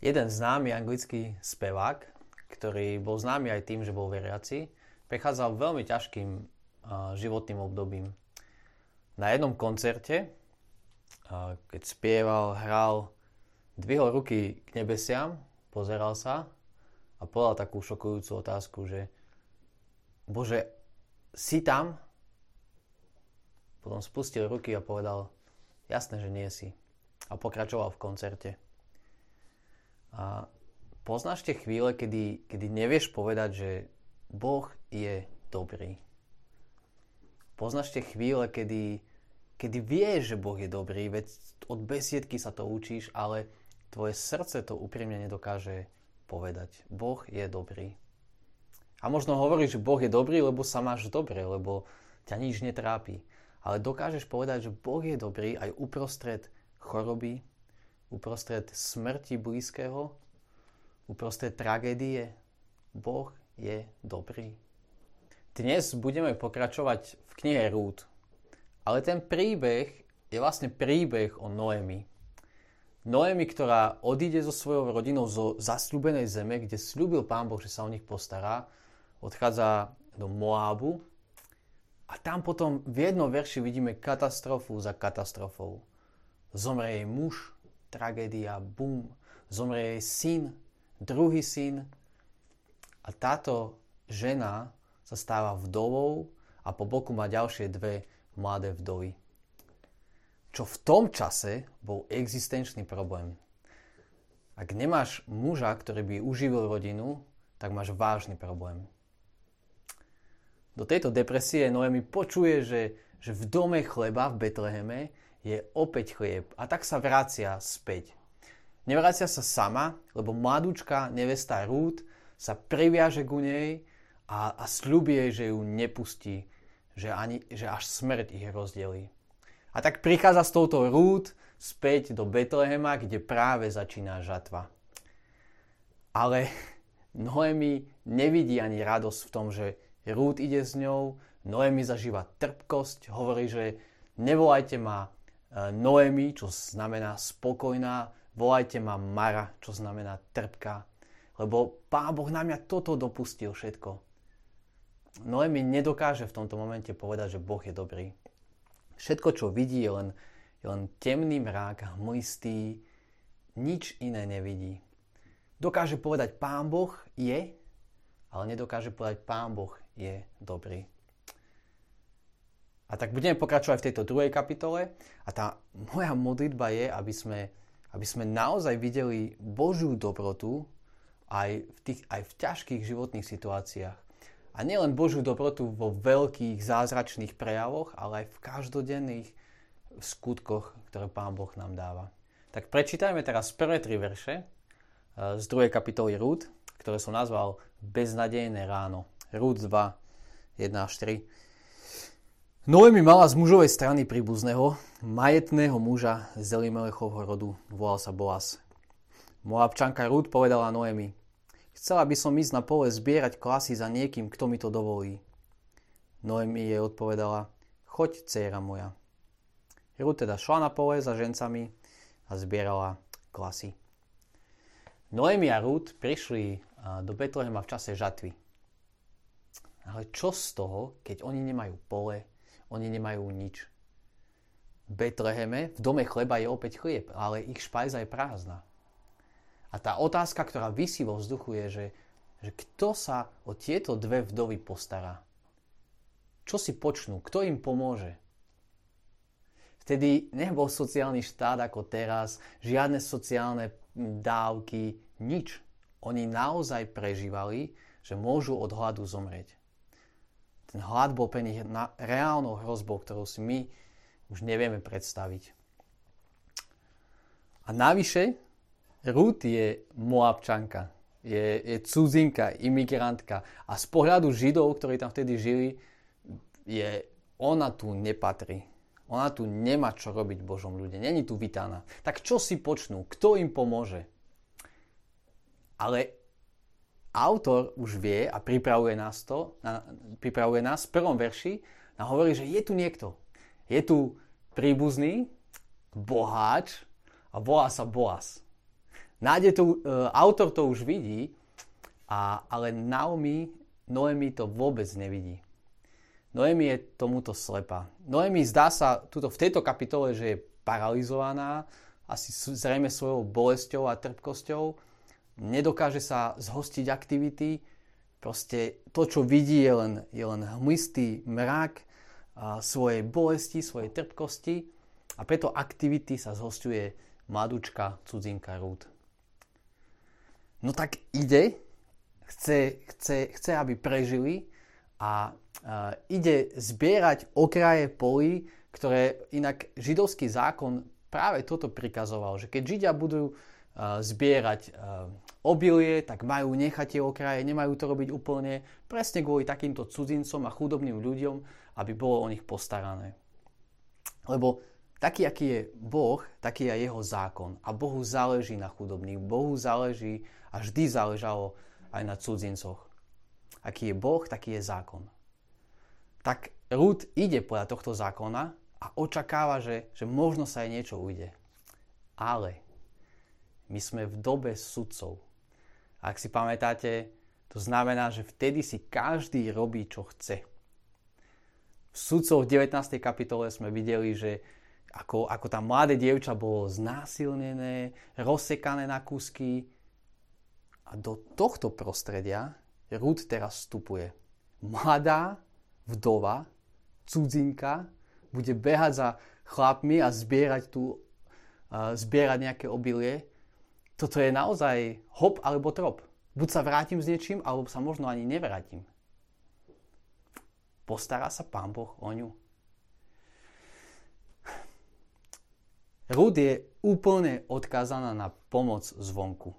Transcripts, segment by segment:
Jeden známy anglický spevák, ktorý bol známy aj tým, že bol veriaci, prechádzal veľmi ťažkým životným obdobím. Na jednom koncerte, keď spieval, hral, dvihol ruky k nebesiam, pozeral sa a povedal takú šokujúcu otázku, že Bože, si tam? Potom spustil ruky a povedal, jasné, že nie si. A pokračoval v koncerte. A poznáš tie chvíle, kedy, kedy nevieš povedať, že Boh je dobrý. Poznáš tie chvíle, kedy, kedy vieš, že Boh je dobrý, veď od besiedky sa to učíš, ale tvoje srdce to úprimne nedokáže povedať. Boh je dobrý. A možno hovoríš, že Boh je dobrý, lebo sa máš dobre, lebo ťa nič netrápi. Ale dokážeš povedať, že Boh je dobrý aj uprostred choroby, uprostred smrti blízkeho, uprostred tragédie. Boh je dobrý. Dnes budeme pokračovať v knihe Rúd. Ale ten príbeh je vlastne príbeh o Noemi. Noemi, ktorá odíde so svojou rodinou zo zasľúbenej zeme, kde slúbil pán Boh, že sa o nich postará, odchádza do Moábu a tam potom v jednom verši vidíme katastrofu za katastrofou. Zomrie jej muž, tragédia, bum. Zomrie jej syn, druhý syn. A táto žena sa stáva vdovou a po boku má ďalšie dve mladé vdovy. Čo v tom čase bol existenčný problém. Ak nemáš muža, ktorý by uživil rodinu, tak máš vážny problém. Do tejto depresie Noemi počuje, že, že v dome chleba v Betleheme je opäť chlieb a tak sa vracia späť. Nevracia sa sama, lebo mladúčka nevesta Rút sa priviaže ku nej a, a slúbi jej, že ju nepustí, že, ani, že až smrť ich rozdelí. A tak prichádza s touto Rút späť do Betlehema, kde práve začína žatva. Ale Noemi nevidí ani radosť v tom, že Rút ide s ňou, Noemi zažíva trpkosť, hovorí, že nevolajte ma Noemi, čo znamená spokojná, volajte ma Mara, čo znamená trpká. Lebo Pán Boh na mňa toto dopustil všetko. Noemi nedokáže v tomto momente povedať, že Boh je dobrý. Všetko, čo vidí, je len, je len temný mrák, hmlistý, nič iné nevidí. Dokáže povedať, Pán Boh je, ale nedokáže povedať, Pán Boh je dobrý. A tak budeme pokračovať v tejto druhej kapitole a tá moja modlitba je, aby sme aby sme naozaj videli Božiu dobrotu aj v, tých, aj v ťažkých životných situáciách. A nielen Božiu dobrotu vo veľkých zázračných prejavoch, ale aj v každodenných skutkoch, ktoré Pán Boh nám dáva. Tak prečítajme teraz prvé tri verše eh, z druhej kapitoly Rúd, ktoré som nazval Beznadejné ráno. Rúd 2, 1 až 3. Noemi mala z mužovej strany príbuzného, majetného muža z Elimelechovho rodu, volal sa Boaz. Moabčanka Rúd povedala Noemi, chcela by som ísť na pole zbierať klasy za niekým, kto mi to dovolí. Noemi jej odpovedala, choď, dcéra moja. Rúd teda šla na pole za žencami a zbierala klasy. Noemi a Rúd prišli do Betlehema v čase žatvy. Ale čo z toho, keď oni nemajú pole, oni nemajú nič. V Betleheme, v dome chleba je opäť chlieb, ale ich špajza je prázdna. A tá otázka, ktorá vysí vo vzduchu je, že, že kto sa o tieto dve vdovy postará? Čo si počnú? Kto im pomôže? Vtedy nebol sociálny štát ako teraz, žiadne sociálne dávky, nič. Oni naozaj prežívali, že môžu od hladu zomrieť. Ten hlad bol pre nich na, reálnou hrozbou, ktorú si my už nevieme predstaviť. A navyše, Ruth je Moabčanka, je, je cudzinka, imigrantka a z pohľadu Židov, ktorí tam vtedy žili, je, ona tu nepatrí. Ona tu nemá čo robiť Božom ľude. Není tu vítaná. Tak čo si počnú? Kto im pomôže? Ale autor už vie a pripravuje nás to, na, pripravuje nás v prvom verši a hovorí, že je tu niekto. Je tu príbuzný, boháč a volá sa Boaz. Nádej to, uh, autor to už vidí, a, ale Naomi, Noemi to vôbec nevidí. Noemi je tomuto slepa. Noemi zdá sa tuto, v tejto kapitole, že je paralizovaná, asi zrejme svojou bolesťou a trpkosťou, nedokáže sa zhostiť aktivity, proste to, čo vidí, je len, je len hmlistý mrak a svojej bolesti, svojej trpkosti a preto aktivity sa zhostuje mladúčka cudzinka Rúd. No tak ide, chce, chce, chce aby prežili a, a ide zbierať okraje polí, ktoré inak židovský zákon práve toto prikazoval, že keď Židia budú zbierať obilie, tak majú nechať tie okraje, nemajú to robiť úplne presne kvôli takýmto cudzincom a chudobným ľuďom, aby bolo o nich postarané. Lebo taký, aký je Boh, taký je jeho zákon. A Bohu záleží na chudobných. Bohu záleží a vždy záležalo aj na cudzincoch. Aký je Boh, taký je zákon. Tak Rúd ide podľa tohto zákona a očakáva, že, že možno sa aj niečo ujde. Ale my sme v dobe sudcov. Ak si pamätáte, to znamená, že vtedy si každý robí, čo chce. V sudcov v 19. kapitole sme videli, že ako, ako tam mladé dievča bolo znásilnené, rozsekané na kúsky. A do tohto prostredia Rud teraz vstupuje. Mladá vdova, cudzinka, bude behať za chlapmi a zbierať, tu, uh, zbierať nejaké obilie. Toto je naozaj hop alebo trop. Buď sa vrátim s niečím, alebo sa možno ani nevrátim. Postará sa Pán Boh o ňu. Rud je úplne odkázaná na pomoc zvonku.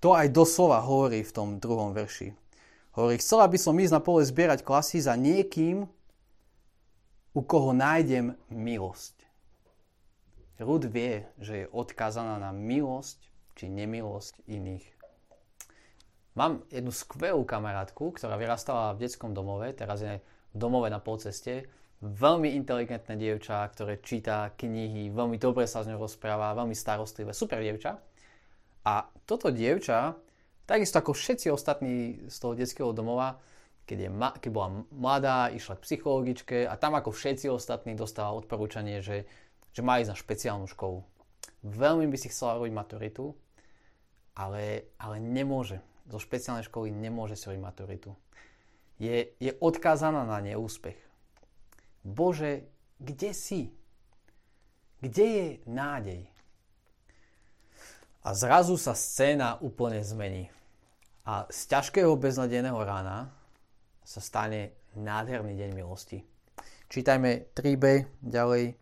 To aj doslova hovorí v tom druhom verši. Hovorí, chcela by som ísť na pole zbierať klasy za niekým, u koho nájdem milosť. Rud vie, že je odkázaná na milosť či nemilosť iných. Mám jednu skvelú kamarátku, ktorá vyrastala v detskom domove, teraz je v domove na polceste veľmi inteligentné dievča, ktoré číta knihy, veľmi dobre sa s ňou rozpráva, veľmi starostlivé, super dievča. A toto dievča, takisto ako všetci ostatní z toho detského domova, keď, je, keď bola mladá, išla k psychologičke a tam ako všetci ostatní dostala odporúčanie, že, že má ísť na špeciálnu školu. Veľmi by si chcela robiť maturitu, ale, ale nemôže. Zo špeciálnej školy nemôže si maturitu. Je, je odkázaná na neúspech Bože, kde si? Kde je nádej? A zrazu sa scéna úplne zmení. A z ťažkého beznadejného rána sa stane nádherný deň milosti. Čítajme 3b ďalej.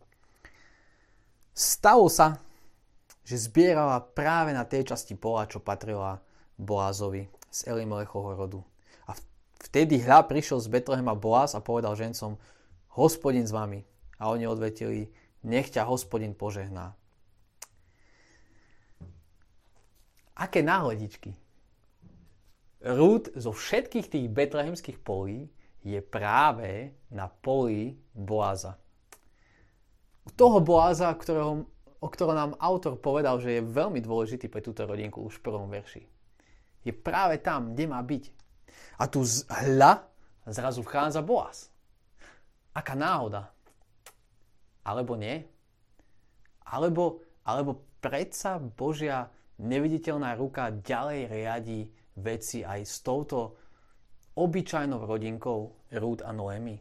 Stalo sa, že zbierala práve na tej časti pola, čo patrila Boázovi z Elimelechovho rodu. A vtedy hľa prišiel z Betlehema Boaz a povedal žencom, hospodin s vami. A oni odvetili, nech ťa hospodin požehná. Aké náhodičky. Rúd zo všetkých tých betlehemských polí je práve na poli Boaza. U toho Boaza, ktorého, o ktorom nám autor povedal, že je veľmi dôležitý pre túto rodinku už v prvom verši. Je práve tam, kde má byť. A tu z hľa zrazu vchádza Boaz. Aká náhoda. Alebo nie? Alebo, alebo predsa Božia neviditeľná ruka ďalej riadi veci aj s touto obyčajnou rodinkou Rúd a Noemi.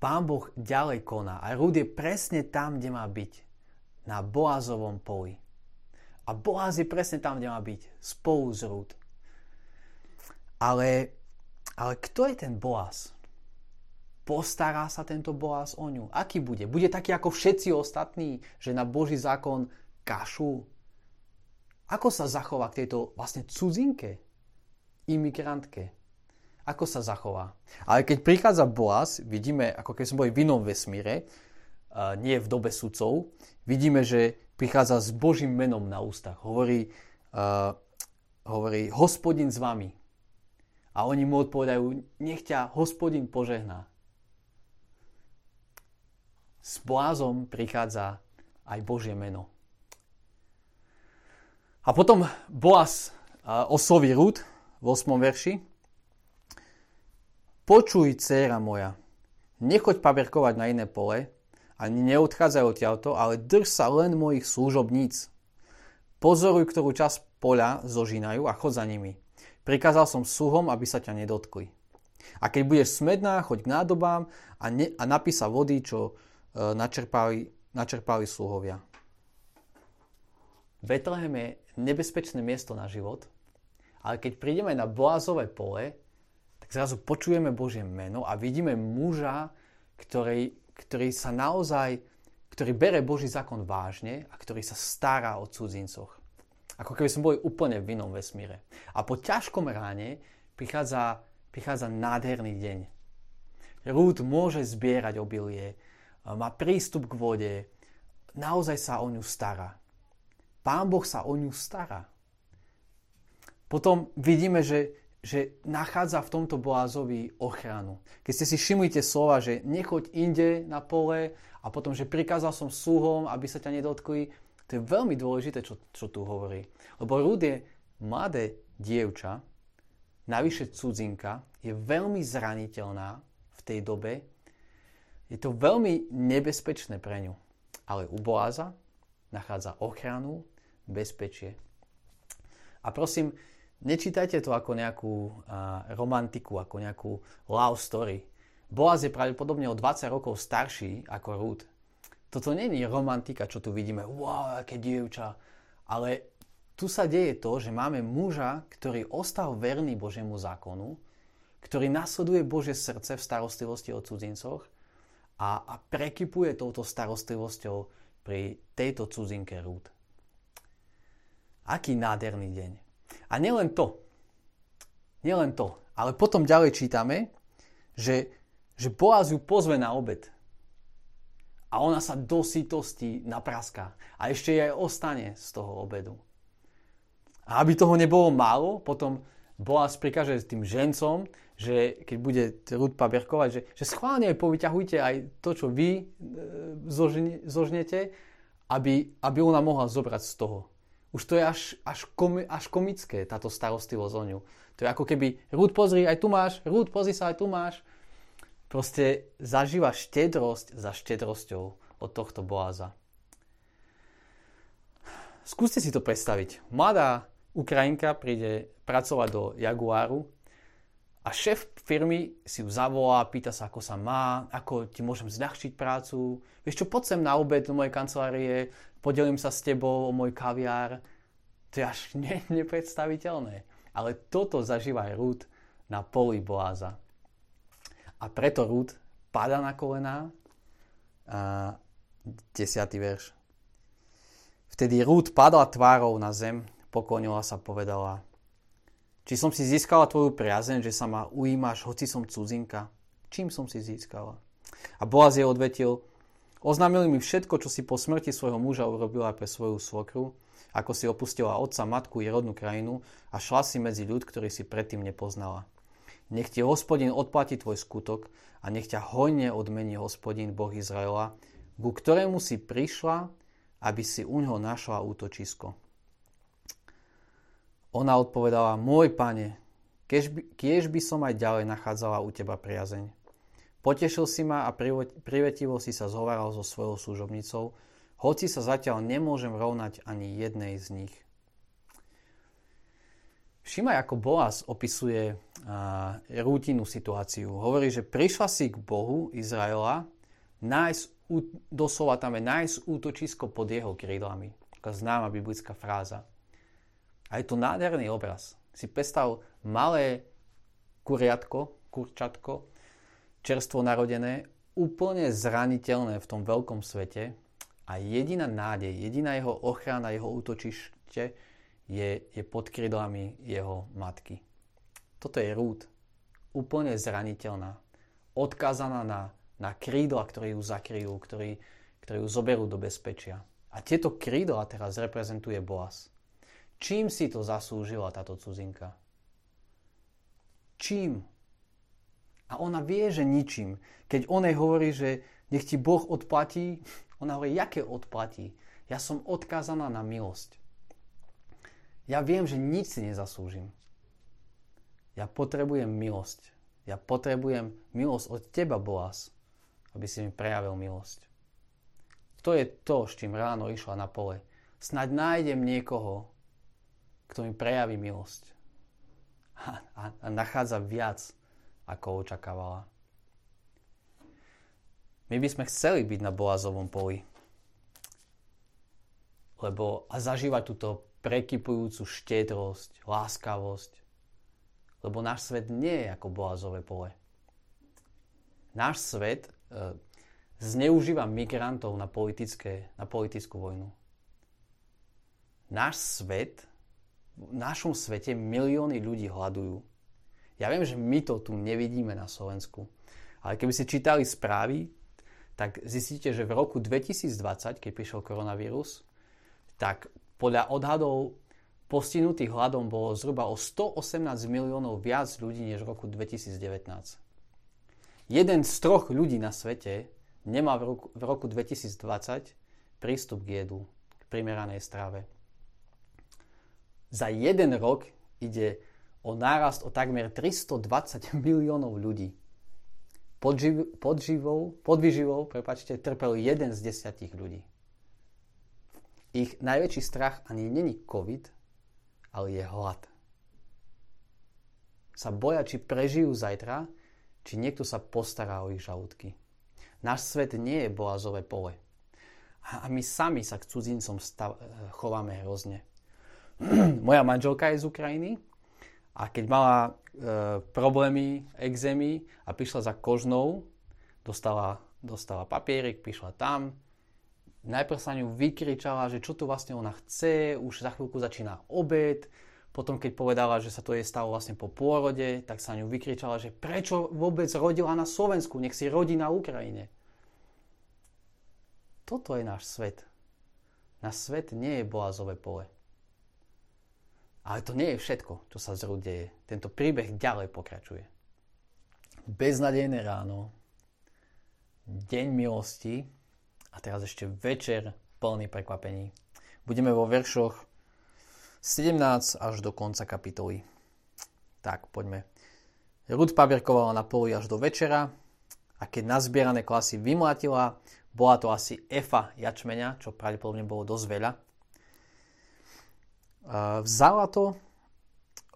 Pán Boh ďalej koná a Rúd je presne tam, kde má byť. Na Boazovom poli. A Boaz je presne tam, kde má byť. Spolu s Rúd. Ale ale kto je ten Boaz? Postará sa tento Boaz o ňu? Aký bude? Bude taký ako všetci ostatní, že na Boží zákon kašu? Ako sa zachová k tejto vlastne cudzinke, imigrantke? Ako sa zachová? Ale keď prichádza Boaz, vidíme, ako keď sme boli v inom vesmíre, uh, nie v dobe sudcov, vidíme, že prichádza s Božím menom na ústach. Hovorí, uh, hovorí hospodin s vami. A oni mu odpovedajú, nech ťa hospodin požehná. S Boázom prichádza aj Božie meno. A potom Boaz osloví Rúd v 8. verši. Počuj, dcéra moja, nechoď paberkovať na iné pole, ani neodchádzaj odtiaľto, ale drž sa len mojich služobníc. Pozoruj, ktorú čas poľa zožínajú a chod za nimi. Prikázal som sluhom, aby sa ťa nedotkli. A keď budeš smedná, choď k nádobám a, ne, a napísa vody, čo e, načerpali, načerpali sluhovia. Betlehem je nebezpečné miesto na život, ale keď prídeme na Boazové pole, zrazu počujeme Božie meno a vidíme muža, ktorý, ktorý sa naozaj, ktorý bere Boží zákon vážne a ktorý sa stará o cudzincoch. Ako keby sme boli úplne v inom vesmíre. A po ťažkom ráne prichádza, prichádza nádherný deň. Rúd môže zbierať obilie, má prístup k vode, naozaj sa o ňu stará. Pán Boh sa o ňu stará. Potom vidíme, že, že nachádza v tomto Boazovi ochranu. Keď ste si všimli tie slova, že nechoď inde na pole a potom, že prikázal som súhom, aby sa ťa nedotkli, to je veľmi dôležité, čo, čo tu hovorí. Lebo Rúd je mladé dievča, navyše cudzinka, je veľmi zraniteľná v tej dobe. Je to veľmi nebezpečné pre ňu. Ale u Boaza nachádza ochranu, bezpečie. A prosím, Nečítajte to ako nejakú uh, romantiku, ako nejakú love story. Boaz je pravdepodobne o 20 rokov starší ako Ruth. Toto je romantika, čo tu vidíme, wow, aké dievča. Ale tu sa deje to, že máme muža, ktorý ostal verný Božiemu zákonu, ktorý nasleduje Božie srdce v starostlivosti o cudzincoch a, a prekypuje touto starostlivosťou pri tejto cudzinke Ruth. Aký nádherný deň. A nielen to, nielen to, ale potom ďalej čítame, že, že Boaz ju pozve na obed. A ona sa do sytosti napraská. A ešte jej ostane z toho obedu. A aby toho nebolo málo, potom Boaz prikáže tým žencom, že keď bude Rud paberkovať, že, že schválne povyťahujte aj to, čo vy e, zožne, zožnete, aby, aby ona mohla zobrať z toho. Už to je až, až, komi, až komické, táto starostlivosť o ňu. To je ako keby, Rúd, pozri, aj tu máš, Rúd, pozri sa, aj tu máš. Proste zažíva štedrosť za štedrosťou od tohto Boaza. Skúste si to predstaviť. Mladá Ukrajinka príde pracovať do Jaguáru a šéf firmy si ju zavolá, pýta sa, ako sa má, ako ti môžem zľahčiť prácu. Vieš čo, poď sem na obed do mojej kancelárie, podelím sa s tebou o môj kaviár. To je až ne, nepredstaviteľné. Ale toto zažíva aj Rúd na poli Boáza. A preto Rúd pada na kolená. A desiatý verš. Vtedy Rúd padla tvárou na zem, poklonila sa, povedala Či som si získala tvoju priazeň, že sa ma ujímaš, hoci som cudzinka? Čím som si získala? A Boaz jej odvetil, Oznámili mi všetko, čo si po smrti svojho muža urobila pre svoju svokru, ako si opustila otca, matku i rodnú krajinu a šla si medzi ľud, ktorý si predtým nepoznala. Nech ti hospodin odplatí tvoj skutok a nech ťa hojne odmení hospodin Boh Izraela, ku ktorému si prišla, aby si u ňoho našla útočisko. Ona odpovedala, môj pane, kiež by som aj ďalej nachádzala u teba priazeň. Potešil si ma a privetivo si sa zhovaral so svojou služobnicou, hoci sa zatiaľ nemôžem rovnať ani jednej z nich. Všimaj, ako Boaz opisuje rútinnú situáciu. Hovorí, že prišla si k Bohu Izraela, nájsť, doslova tam je nájsť útočisko pod jeho krídlami. Taká známa biblická fráza. A je to nádherný obraz. Si predstav malé kuriatko, kurčatko, čerstvo narodené, úplne zraniteľné v tom veľkom svete a jediná nádej, jediná jeho ochrana, jeho útočište je, je pod krydlami jeho matky. Toto je rúd. Úplne zraniteľná. Odkázaná na, na krídla, ktoré ju zakryjú, ktorí, ktorí ju zoberú do bezpečia. A tieto krídla teraz reprezentuje Boaz. Čím si to zaslúžila táto cudzinka? Čím? A ona vie, že ničím. Keď on jej hovorí, že nech ti Boh odplatí, ona hovorí, jaké odplatí? Ja som odkázaná na milosť. Ja viem, že nič si nezaslúžim. Ja potrebujem milosť. Ja potrebujem milosť od teba, Boaz, aby si mi prejavil milosť. To je to, s čím ráno išla na pole. Snaď nájdem niekoho, kto mi prejaví milosť. A, a, a nachádza viac, ako očakávala. My by sme chceli byť na Boazovom poli. Lebo a zažívať túto prekypujúcu štedrosť, láskavosť. Lebo náš svet nie je ako Boazové pole. Náš svet e, zneužíva migrantov na, politické, na politickú vojnu. Náš svet, v našom svete milióny ľudí hľadujú. Ja viem, že my to tu nevidíme na Slovensku, ale keby ste čítali správy, tak zistíte, že v roku 2020, keď prišiel koronavírus, tak podľa odhadov postihnutých hľadom bolo zhruba o 118 miliónov viac ľudí než v roku 2019. Jeden z troch ľudí na svete nemá v roku, v roku 2020 prístup k jedlu, k primeranej strave. Za jeden rok ide o nárast o takmer 320 miliónov ľudí. Podživ, podživou, podvyživou prepačte, trpel jeden z desiatich ľudí. Ich najväčší strach ani není COVID, ale je hlad. Sa boja, či prežijú zajtra, či niekto sa postará o ich žalúdky. Náš svet nie je boazové pole. A my sami sa k cudzincom stav- chováme hrozne. Moja manželka je z Ukrajiny a keď mala e, problémy, exémy a prišla za kožnou, dostala, dostala papierik, prišla tam, najprv sa ňu vykričala, že čo tu vlastne ona chce, už za chvíľku začína obed, potom keď povedala, že sa to jej stalo vlastne po pôrode, tak sa ňu vykričala, že prečo vôbec rodila na Slovensku, nech si rodí na Ukrajine. Toto je náš svet. Náš svet nie je boazové pole. Ale to nie je všetko, čo sa zrú deje. Tento príbeh ďalej pokračuje. Beznadejné ráno, deň milosti a teraz ešte večer plný prekvapení. Budeme vo veršoch 17 až do konca kapitoly. Tak, poďme. Rud pavierkovala na poli až do večera a keď nazbierané klasy vymlatila, bola to asi efa jačmeňa, čo pravdepodobne bolo dosť veľa. Vzala to,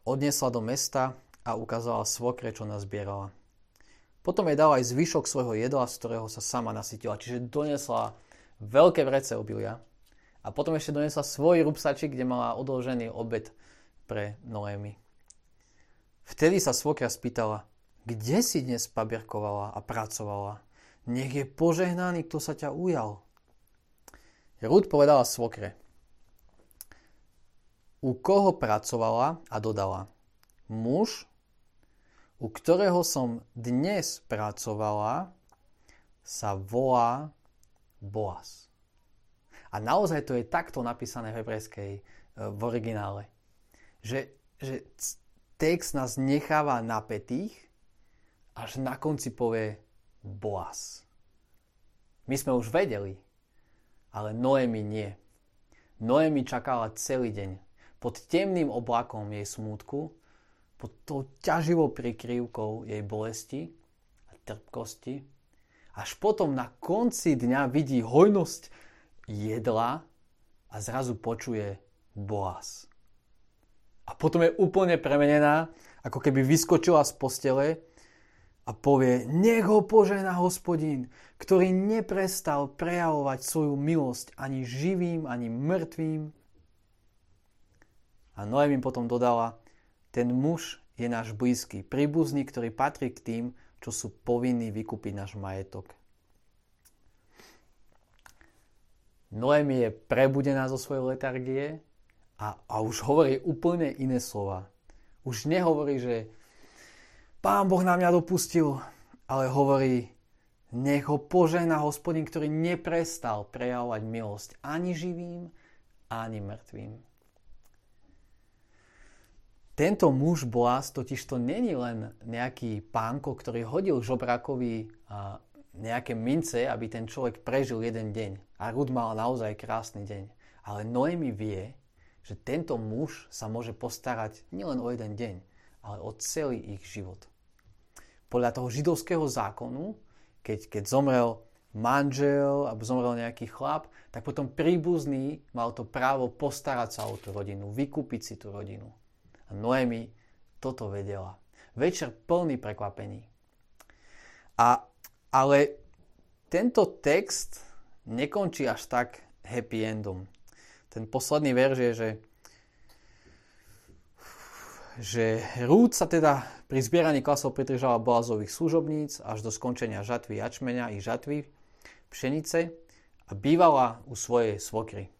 odniesla do mesta a ukázala svokre, čo nazbierala. Potom jej dala aj zvyšok svojho jedla, z ktorého sa sama nasytila. Čiže donesla veľké vrece obilia a potom ešte donesla svoj rúbsačik, kde mala odložený obed pre Noémy. Vtedy sa svokra spýtala, kde si dnes pabierkovala a pracovala? Nech je požehnaný, kto sa ťa ujal. Rúd povedala svokre, u koho pracovala a dodala, muž, u ktorého som dnes pracovala, sa volá Boaz. A naozaj to je takto napísané v hebrejskej e, v originále. Že, že text nás necháva napätých, až na konci povie Boaz. My sme už vedeli, ale Noemi nie. Noemi čakala celý deň. Pod temným oblakom jej smútku, pod tou ťaživou prikryvkou jej bolesti a trpkosti, až potom na konci dňa vidí hojnosť jedla a zrazu počuje Boaz. A potom je úplne premenená, ako keby vyskočila z postele a povie, nech ho požehná hospodín, ktorý neprestal prejavovať svoju milosť ani živým, ani mŕtvým. A Noemi potom dodala, ten muž je náš blízky, príbuzný, ktorý patrí k tým, čo sú povinní vykúpiť náš majetok. Noemi je prebudená zo svojej letargie a, a už hovorí úplne iné slova. Už nehovorí, že Pán Boh na mňa dopustil, ale hovorí, nech ho požehná hospodin, ktorý neprestal prejavovať milosť ani živým, ani mŕtvým. Tento muž Boaz totiž to není len nejaký pánko, ktorý hodil žobrakovi nejaké mince, aby ten človek prežil jeden deň. A Rud mal naozaj krásny deň. Ale Noemi vie, že tento muž sa môže postarať nielen o jeden deň, ale o celý ich život. Podľa toho židovského zákonu, keď, keď zomrel manžel alebo zomrel nejaký chlap, tak potom príbuzný mal to právo postarať sa o tú rodinu, vykúpiť si tú rodinu. A Noemi toto vedela. Večer plný prekvapení. A, ale tento text nekončí až tak happy endom. Ten posledný verš je, že že Rúd sa teda pri zbieraní klasov pridržala Boazových služobníc až do skončenia žatvy jačmeňa i žatvy pšenice a bývala u svojej svokry.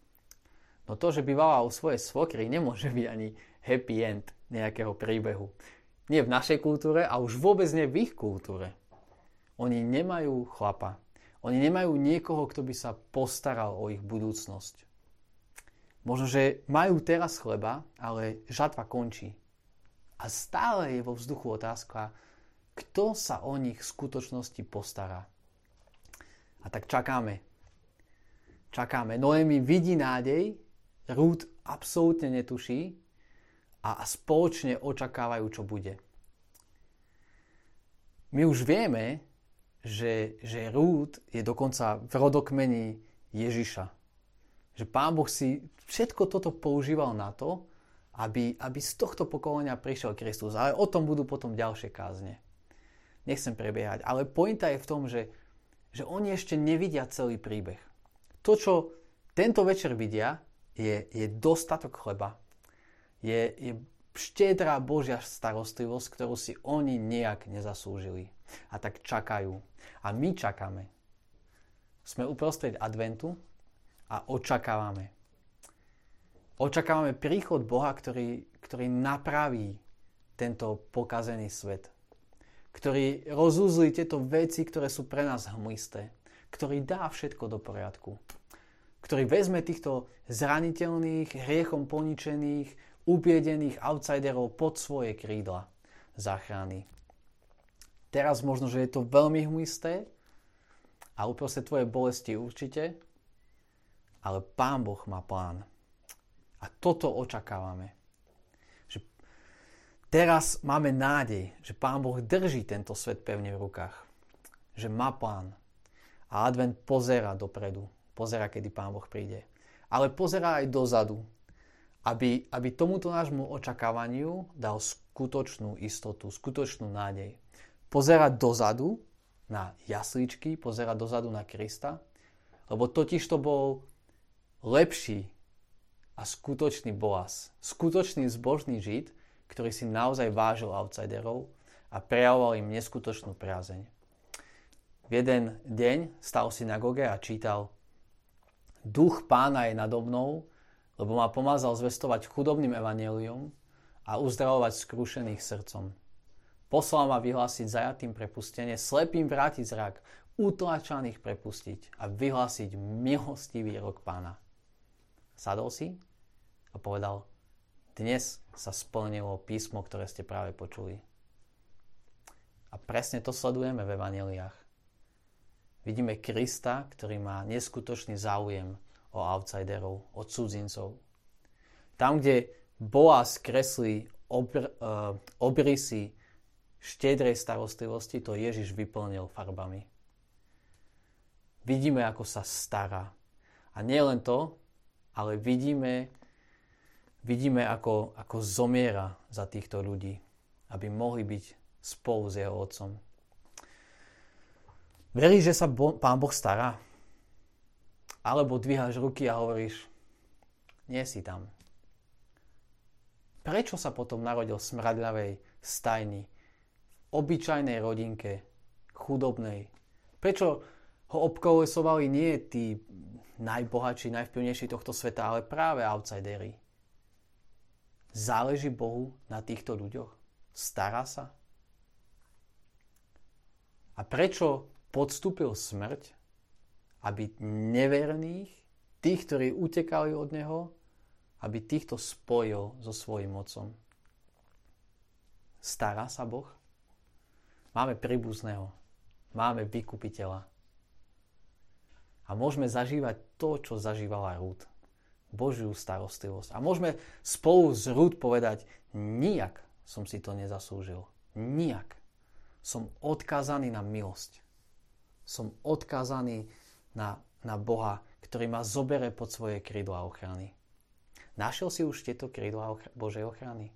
No to, že bývala u svojej svokry, nemôže byť ani happy end nejakého príbehu. Nie v našej kultúre a už vôbec nie v ich kultúre. Oni nemajú chlapa. Oni nemajú niekoho, kto by sa postaral o ich budúcnosť. Možno, že majú teraz chleba, ale žatva končí. A stále je vo vzduchu otázka, kto sa o nich v skutočnosti postará. A tak čakáme. Čakáme. Noemi vidí nádej, Rúd absolútne netuší a spoločne očakávajú, čo bude. My už vieme, že, že Rúd je dokonca v rodokmeni Ježiša. Že Pán Boh si všetko toto používal na to, aby, aby z tohto pokolenia prišiel Kristus. Ale o tom budú potom ďalšie kázne. Nechcem prebiehať. Ale pointa je v tom, že, že oni ešte nevidia celý príbeh. To, čo tento večer vidia, je, je dostatok chleba. Je, je štedrá Božia starostlivosť, ktorú si oni nejak nezaslúžili. A tak čakajú. A my čakáme. Sme uprostred adventu a očakávame. Očakávame príchod Boha, ktorý, ktorý napraví tento pokazený svet. Ktorý rozúzli tieto veci, ktoré sú pre nás hmlisté. Ktorý dá všetko do poriadku. Ktorý vezme týchto zraniteľných, hriechom poničených, ubiedených outsiderov pod svoje krídla záchrany. Teraz možno, že je to veľmi hmlisté a uprostred tvojej bolesti určite, ale Pán Boh má plán. A toto očakávame. Že teraz máme nádej, že Pán Boh drží tento svet pevne v rukách. Že má plán. A advent pozera dopredu. Pozera, kedy Pán Boh príde. Ale pozera aj dozadu. Aby, aby tomuto nášmu očakávaniu dal skutočnú istotu, skutočnú nádej. Pozera dozadu na jasličky, pozera dozadu na Krista, lebo totiž to bol lepší a skutočný Boaz, skutočný zbožný Žid, ktorý si naozaj vážil outsiderov a prejavoval im neskutočnú priazeň. V jeden deň stal v synagóge a čítal Duch pána je nado mnou, lebo ma pomazal zvestovať chudobným evaneliom a uzdravovať skrušených srdcom. Poslal ma vyhlásiť zajatým prepustenie, slepým vrátiť zrak, utlačaných prepustiť a vyhlásiť milostivý rok pána. Sadol si a povedal, dnes sa splnilo písmo, ktoré ste práve počuli. A presne to sledujeme v evaneliách. Vidíme Krista, ktorý má neskutočný záujem o outsiderov, o cudzincov. Tam, kde Boaz kreslí obr, uh, obrysy štedrej starostlivosti, to Ježiš vyplnil farbami. Vidíme, ako sa stará. A nie len to, ale vidíme, vidíme ako, ako zomiera za týchto ľudí, aby mohli byť spolu s jeho otcom. Veríš, že sa bo- Pán Boh stará? Alebo dvíhaš ruky a hovoríš, nie si tam. Prečo sa potom narodil v smradľavej stajni, obyčajnej rodinke, chudobnej? Prečo ho obkolesovali nie tí najbohatší, najvplyvnejší tohto sveta, ale práve outsidery. Záleží Bohu na týchto ľuďoch? Stará sa? A prečo podstúpil smrť, aby neverných, tých, ktorí utekali od Neho, aby týchto spojil so svojím mocom? Stará sa Boh? Máme príbuzného, máme vykupiteľa, a môžeme zažívať to, čo zažívala Ruth. Božiu starostlivosť. A môžeme spolu z rúd povedať, nijak som si to nezaslúžil. Nijak. Som odkázaný na milosť. Som odkázaný na, na Boha, ktorý ma zobere pod svoje krídla ochrany. Našiel si už tieto krídla Božej ochrany?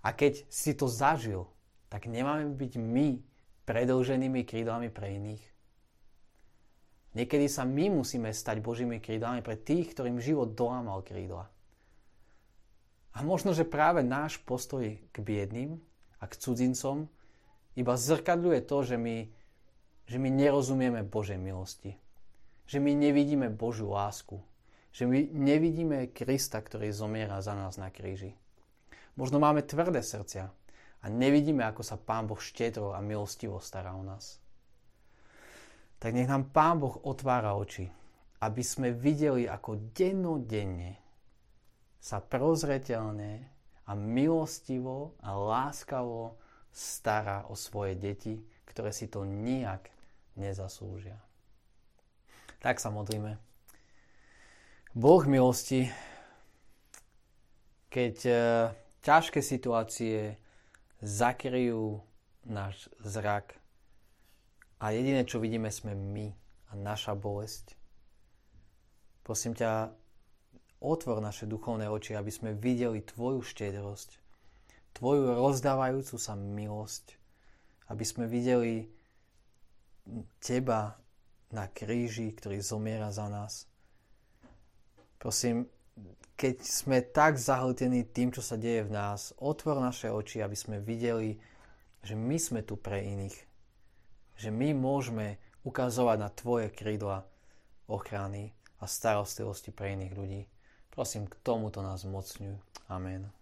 A keď si to zažil, tak nemáme byť my predlženými krídlami pre iných. Niekedy sa my musíme stať Božími krídlami pre tých, ktorým život dolámal krídla. A možno, že práve náš postoj k biedným a k cudzincom iba zrkadľuje to, že my, že my nerozumieme Božej milosti že my nevidíme Božiu lásku. Že my nevidíme Krista, ktorý zomiera za nás na kríži. Možno máme tvrdé srdcia a nevidíme, ako sa Pán Boh štedro a milostivo stará o nás. Tak nech nám Pán Boh otvára oči, aby sme videli, ako dennodenne sa prozreteľne a milostivo a láskavo stará o svoje deti, ktoré si to nijak nezaslúžia. Tak sa modlíme. Boh milosti, keď e, ťažké situácie zakryjú náš zrak a jediné, čo vidíme, sme my a naša bolesť. Prosím ťa, otvor naše duchovné oči, aby sme videli Tvoju štedrosť, Tvoju rozdávajúcu sa milosť, aby sme videli Teba na kríži, ktorý zomiera za nás. Prosím, keď sme tak zahltení tým, čo sa deje v nás, otvor naše oči, aby sme videli, že my sme tu pre iných. Že my môžeme ukazovať na Tvoje krídla ochrany a starostlivosti pre iných ľudí. Prosím, k tomuto nás mocňuj. Amen.